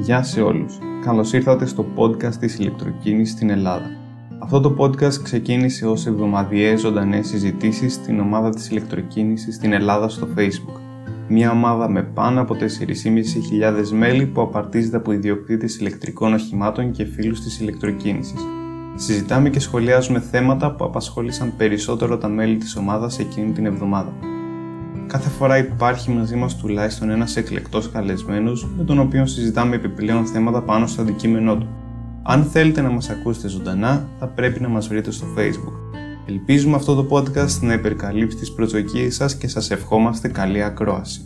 Γεια σε όλους. Καλώς ήρθατε στο podcast της ηλεκτροκίνησης στην Ελλάδα. Αυτό το podcast ξεκίνησε ως εβδομαδιαίες ζωντανές συζητήσεις στην ομάδα της ηλεκτροκίνησης στην Ελλάδα στο Facebook. Μια ομάδα με πάνω από 4.500 μέλη που απαρτίζεται από ιδιοκτήτες ηλεκτρικών οχημάτων και φίλους της ηλεκτροκίνησης. Συζητάμε και σχολιάζουμε θέματα που απασχόλησαν περισσότερο τα μέλη της ομάδας εκείνη την εβδομάδα. Κάθε φορά υπάρχει μαζί μας τουλάχιστον ένας εκλεκτός καλεσμένος με τον οποίο συζητάμε επιπλέον θέματα πάνω στο αντικείμενό του. Αν θέλετε να μας ακούσετε ζωντανά, θα πρέπει να μας βρείτε στο Facebook. Ελπίζουμε αυτό το podcast να υπερκαλύψει τις προσδοκίες σας και σας ευχόμαστε καλή ακρόαση.